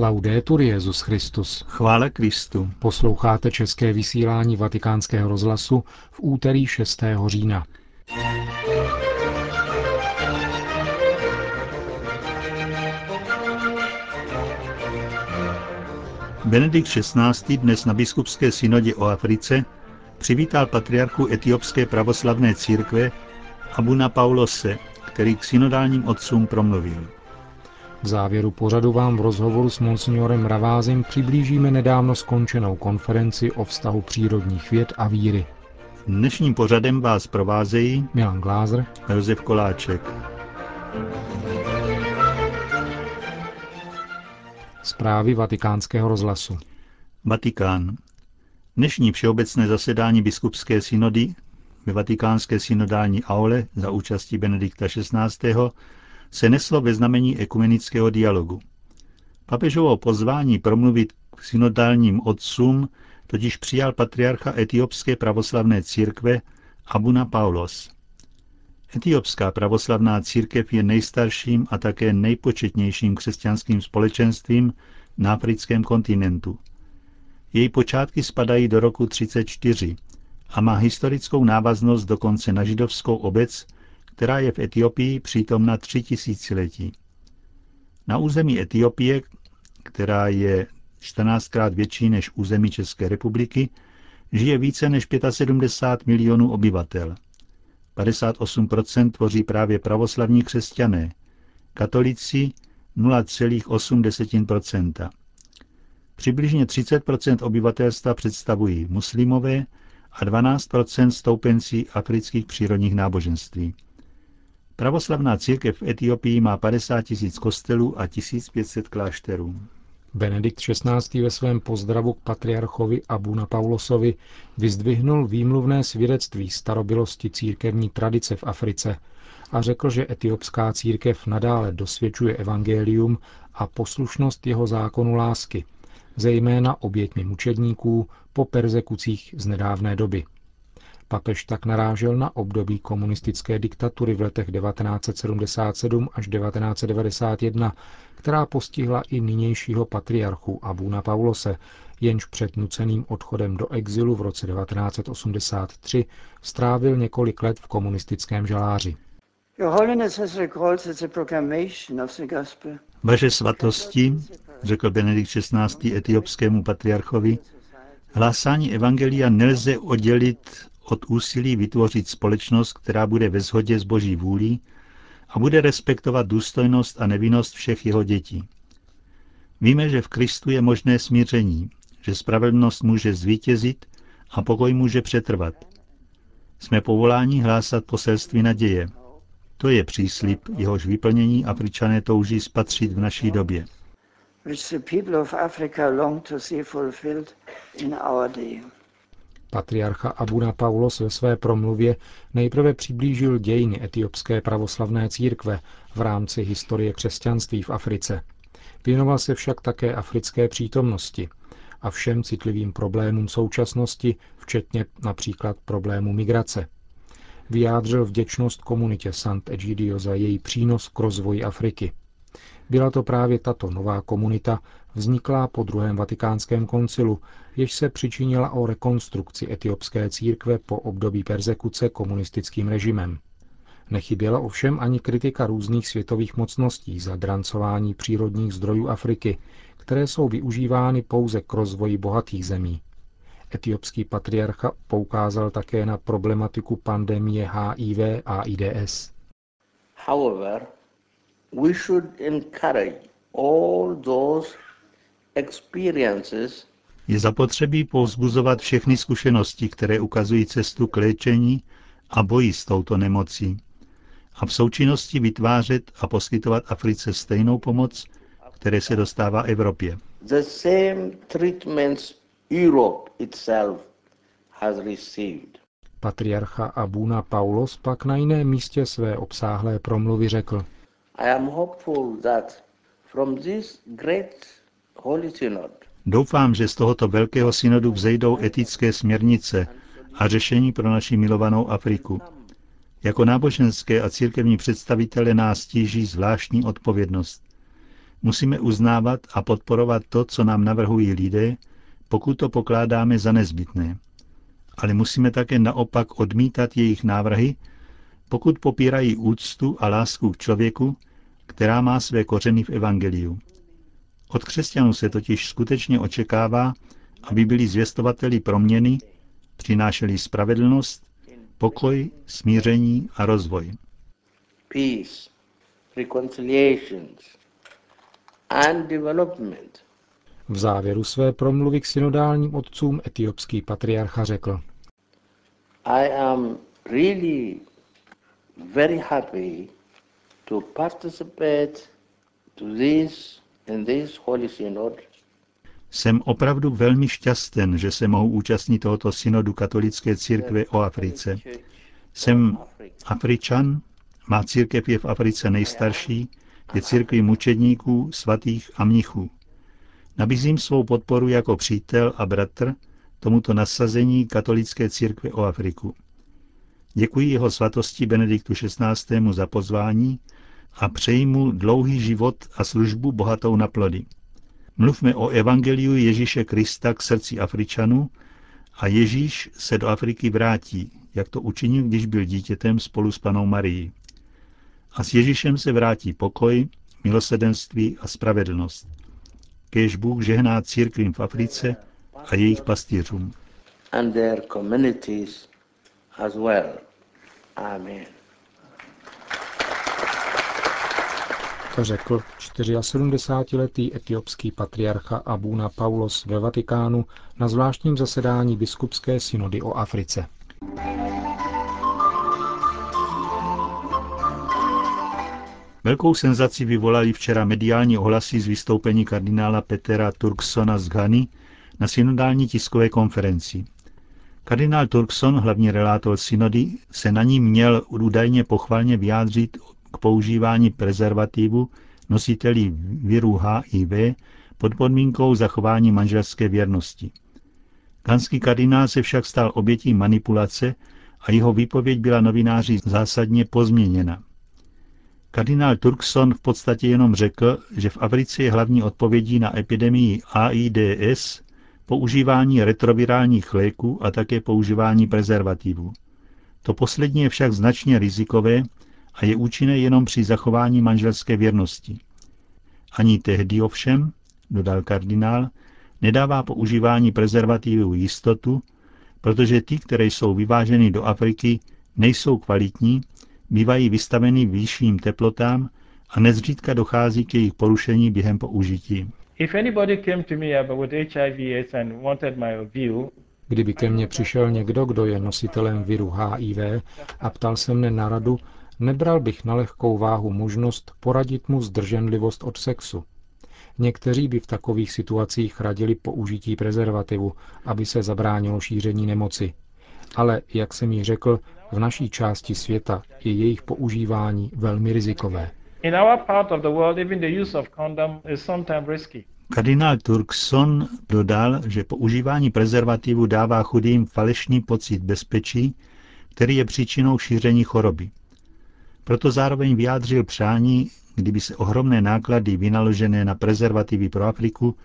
Laudetur Jezus Christus. Chvále Kristu. Posloucháte české vysílání Vatikánského rozhlasu v úterý 6. října. Benedikt XVI. dnes na biskupské synodě o Africe přivítal patriarchu etiopské pravoslavné církve Abuna Paulose, který k synodálním otcům promluvil. V závěru pořadu vám v rozhovoru s monsignorem Ravázem přiblížíme nedávno skončenou konferenci o vztahu přírodních věd a víry. Dnešním pořadem vás provázejí Milan Glázer a Josef Koláček. Zprávy vatikánského rozhlasu. Vatikán. Dnešní všeobecné zasedání biskupské synody ve vatikánské synodální aule za účastí Benedikta XVI. Se neslo ve znamení ekumenického dialogu. Papežovo pozvání promluvit k synodálním otcům totiž přijal patriarcha etiopské pravoslavné církve Abuna Paulos. Etiopská pravoslavná církev je nejstarším a také nejpočetnějším křesťanským společenstvím na africkém kontinentu. Její počátky spadají do roku 34 a má historickou návaznost dokonce na židovskou obec, která je v Etiopii přítomna tři tisíciletí. Na území Etiopie, která je 14krát větší než území České republiky, žije více než 75 milionů obyvatel. 58% tvoří právě pravoslavní křesťané, katolici 0,8%. Přibližně 30% obyvatelstva představují muslimové a 12 stoupenci afrických přírodních náboženství. Pravoslavná církev v Etiopii má 50 tisíc kostelů a 1500 klášterů. Benedikt XVI. ve svém pozdravu k patriarchovi Abuna Paulosovi vyzdvihnul výmluvné svědectví starobilosti církevní tradice v Africe a řekl, že etiopská církev nadále dosvědčuje evangelium a poslušnost jeho zákonu lásky – zejména oběťmi mučedníků po persekucích z nedávné doby. Papež tak narážel na období komunistické diktatury v letech 1977 až 1991, která postihla i nynějšího patriarchu Abuna Paulose, jenž před nuceným odchodem do exilu v roce 1983 strávil několik let v komunistickém žaláři. Vaše svatosti, řekl Benedikt XVI. etiopskému patriarchovi, hlásání evangelia nelze oddělit od úsilí vytvořit společnost, která bude ve shodě s boží vůlí a bude respektovat důstojnost a nevinnost všech jeho dětí. Víme, že v Kristu je možné smíření, že spravedlnost může zvítězit a pokoj může přetrvat. Jsme povoláni hlásat poselství naděje. To je příslip, jehož vyplnění Afričané touží spatřit v naší době which the people of Africa long to see fulfilled in our day. Patriarcha Abuna Paulos ve své promluvě nejprve přiblížil dějiny etiopské pravoslavné církve v rámci historie křesťanství v Africe. Věnoval se však také africké přítomnosti a všem citlivým problémům současnosti, včetně například problému migrace. Vyjádřil vděčnost komunitě Sant Egidio za její přínos k rozvoji Afriky. Byla to právě tato nová komunita, vzniklá po druhém vatikánském koncilu, jež se přičinila o rekonstrukci etiopské církve po období persekuce komunistickým režimem. Nechyběla ovšem ani kritika různých světových mocností za drancování přírodních zdrojů Afriky, které jsou využívány pouze k rozvoji bohatých zemí. Etiopský patriarcha poukázal také na problematiku pandemie HIV a AIDS. However, we should encourage all those je zapotřebí povzbuzovat všechny zkušenosti, které ukazují cestu k léčení a boji s touto nemocí a v součinnosti vytvářet a poskytovat Africe stejnou pomoc, které se dostává Evropě. The same treatments Europe itself has received. Patriarcha Abuna Paulos pak na jiném místě své obsáhlé promluvy řekl – Doufám, že z tohoto velkého synodu vzejdou etické směrnice a řešení pro naši milovanou Afriku. Jako náboženské a církevní představitele nás tíží zvláštní odpovědnost. Musíme uznávat a podporovat to, co nám navrhují lidé, pokud to pokládáme za nezbytné. Ale musíme také naopak odmítat jejich návrhy, pokud popírají úctu a lásku k člověku, která má své kořeny v Evangeliu. Od křesťanů se totiž skutečně očekává, aby byli zvěstovateli proměny, přinášeli spravedlnost, pokoj, smíření a rozvoj. Peace, and development. V závěru své promluvy k synodálním otcům etiopský patriarcha řekl. I am really very happy to participate to this Jsem opravdu velmi šťasten, že se mohu účastnit tohoto synodu katolické církve o Africe. Jsem Afričan, má církev je v Africe nejstarší, je církví mučedníků, svatých a mnichů. Nabízím svou podporu jako přítel a bratr tomuto nasazení katolické církve o Afriku. Děkuji jeho svatosti Benediktu XVI. za pozvání a přeji mu dlouhý život a službu bohatou na plody. Mluvme o evangeliu Ježíše Krista k srdci Afričanů a Ježíš se do Afriky vrátí, jak to učinil, když byl dítětem spolu s panou Marií. A s Ježíšem se vrátí pokoj, milosedenství a spravedlnost. Kéž Bůh žehná církvím v Africe a jejich pastýřům. And their communities as well. Amen. Řekl 74-letý etiopský patriarcha Abuna Paulos ve Vatikánu na zvláštním zasedání biskupské synody o Africe. Velkou senzaci vyvolali včera mediální ohlasy z vystoupení kardinála Petera Turksona z Ghany na synodální tiskové konferenci. Kardinál Turkson, hlavní relátor synody, se na ní měl údajně pochvalně vyjádřit k používání prezervativu nositelí viru HIV pod podmínkou zachování manželské věrnosti. Ganský kardinál se však stal obětí manipulace a jeho výpověď byla novináři zásadně pozměněna. Kardinál Turkson v podstatě jenom řekl, že v Africe je hlavní odpovědí na epidemii AIDS používání retrovirálních léků a také používání prezervativů. To poslední je však značně rizikové a je účinné jenom při zachování manželské věrnosti. Ani tehdy ovšem, dodal kardinál, nedává používání prezervativů jistotu, protože ty, které jsou vyváženy do Afriky, nejsou kvalitní, bývají vystaveny vyšším teplotám a nezřídka dochází k jejich porušení během použití. Kdyby ke mně přišel někdo, kdo je nositelem viru HIV a ptal se mne na radu, nebral bych na lehkou váhu možnost poradit mu zdrženlivost od sexu. Někteří by v takových situacích radili použití prezervativu, aby se zabránilo šíření nemoci. Ale, jak jsem jí řekl, v naší části světa je jejich používání velmi rizikové. Kardinál Turkson dodal, že používání prezervativu dává chudým falešný pocit bezpečí, který je příčinou šíření choroby. Proto zároveň vyjádřil přání, kdyby se ohromné náklady vynaložené na prezervativy pro Afriku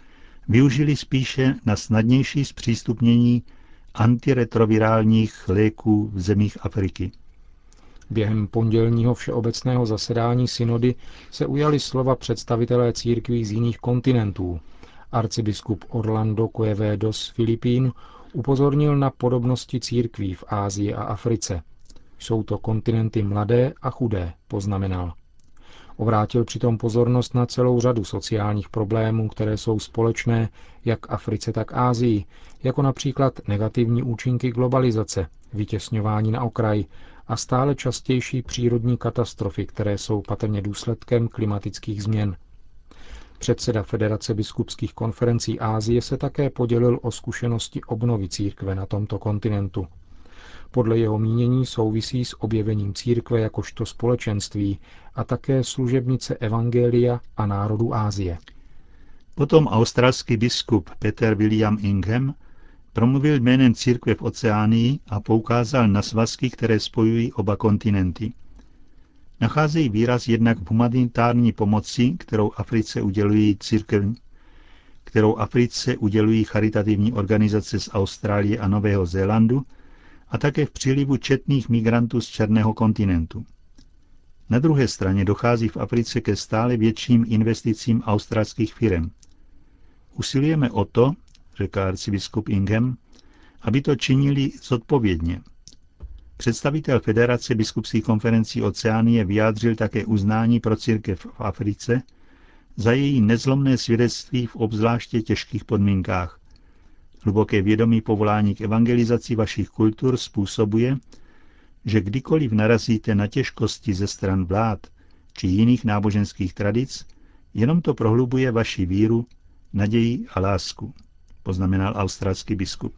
využili spíše na snadnější zpřístupnění antiretrovirálních léků v zemích Afriky. Během pondělního všeobecného zasedání synody se ujali slova představitelé církví z jiných kontinentů. Arcibiskup Orlando Quevedo z Filipín upozornil na podobnosti církví v Ázii a Africe – jsou to kontinenty mladé a chudé, poznamenal. Obrátil přitom pozornost na celou řadu sociálních problémů, které jsou společné jak Africe, tak Ázii, jako například negativní účinky globalizace, vytěsňování na okraj a stále častější přírodní katastrofy, které jsou patrně důsledkem klimatických změn. Předseda Federace biskupských konferencí Ázie se také podělil o zkušenosti obnovy církve na tomto kontinentu. Podle jeho mínění souvisí s objevením církve jakožto společenství a také služebnice Evangelia a národů Ázie. Potom australský biskup Peter William Ingham promluvil jménem církve v oceánii a poukázal na svazky, které spojují oba kontinenty. nacházejí výraz jednak v humanitární pomoci, kterou Africe udělují církev, kterou Africe udělují charitativní organizace z Austrálie a Nového Zélandu a také v přílivu četných migrantů z černého kontinentu. Na druhé straně dochází v Africe ke stále větším investicím australských firm. Usilujeme o to, řekl arcibiskup Ingham, aby to činili zodpovědně. Představitel Federace biskupských konferencí Oceánie vyjádřil také uznání pro církev v Africe za její nezlomné svědectví v obzvláště těžkých podmínkách. Hluboké vědomí povolání k evangelizaci vašich kultur způsobuje, že kdykoliv narazíte na těžkosti ze stran vlád či jiných náboženských tradic, jenom to prohlubuje vaši víru, naději a lásku, poznamenal australský biskup.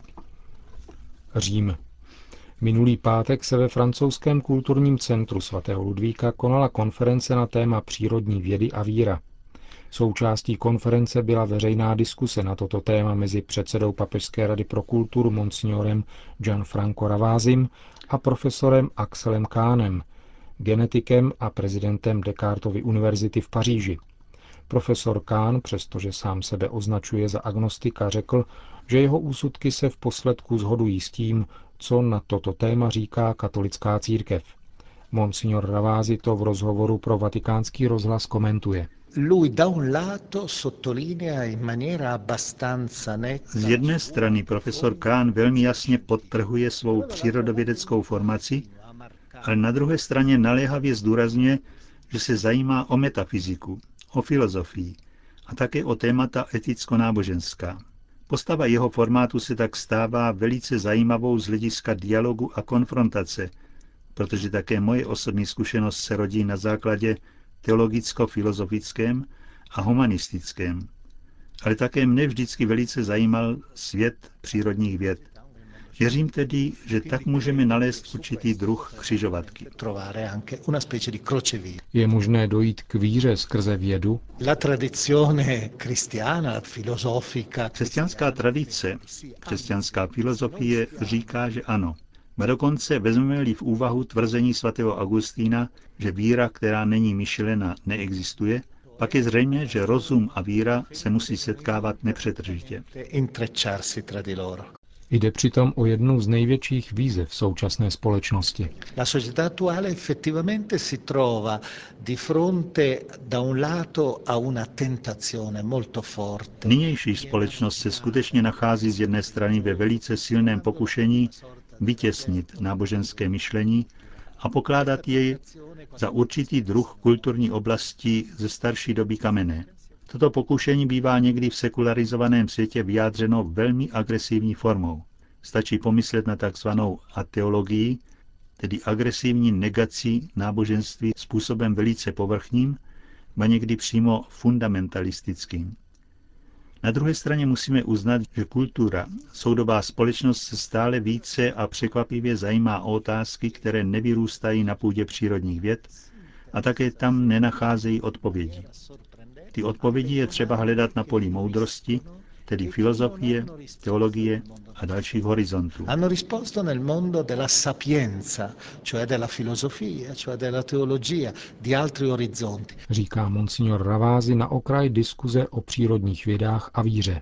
Řím. Minulý pátek se ve francouzském kulturním centru svatého Ludvíka konala konference na téma přírodní vědy a víra. Součástí konference byla veřejná diskuse na toto téma mezi předsedou Papežské rady pro kulturu monsignorem Gianfranco Ravázim a profesorem Axelem Kánem, genetikem a prezidentem Descartovy univerzity v Paříži. Profesor Kán, přestože sám sebe označuje za agnostika, řekl, že jeho úsudky se v posledku zhodují s tím, co na toto téma říká katolická církev. Monsignor Ravázi to v rozhovoru pro vatikánský rozhlas komentuje. Z jedné strany profesor Kahn velmi jasně podtrhuje svou přírodovědeckou formaci, ale na druhé straně naléhavě zdůrazňuje, že se zajímá o metafyziku, o filozofii a také o témata eticko-náboženská. Postava jeho formátu se tak stává velice zajímavou z hlediska dialogu a konfrontace, protože také moje osobní zkušenost se rodí na základě teologicko-filozofickém a humanistickém. Ale také mne vždycky velice zajímal svět přírodních věd. Věřím tedy, že tak můžeme nalézt určitý druh křižovatky. Je možné dojít k víře skrze vědu? Křesťanská tradice, křesťanská filozofie říká, že ano. A dokonce vezmeme-li v úvahu tvrzení svatého Augustína, že víra, která není myšlena, neexistuje, pak je zřejmé, že rozum a víra se musí setkávat nepřetržitě. Jde přitom o jednu z největších výzev současné společnosti. La società attuale effettivamente si trova di fronte da un lato a una tentazione molto forte. Nynější společnost se skutečně nachází z jedné strany ve velice silném pokušení vytěsnit náboženské myšlení a pokládat jej za určitý druh kulturní oblasti ze starší doby kamenné. Toto pokušení bývá někdy v sekularizovaném světě vyjádřeno velmi agresivní formou. Stačí pomyslet na takzvanou ateologii, tedy agresivní negací náboženství způsobem velice povrchním, a někdy přímo fundamentalistickým. Na druhé straně musíme uznat, že kultura, soudobá společnost se stále více a překvapivě zajímá o otázky, které nevyrůstají na půdě přírodních věd a také tam nenacházejí odpovědi. Ty odpovědi je třeba hledat na poli moudrosti, tedy filozofie, teologie a dalších horizontů. Hanno risposto nel mondo della sapienza, cioè della filosofia, cioè della teologia, di altri orizzonti. Říká monsignor Ravázi na okraj diskuze o přírodních vědách a víře.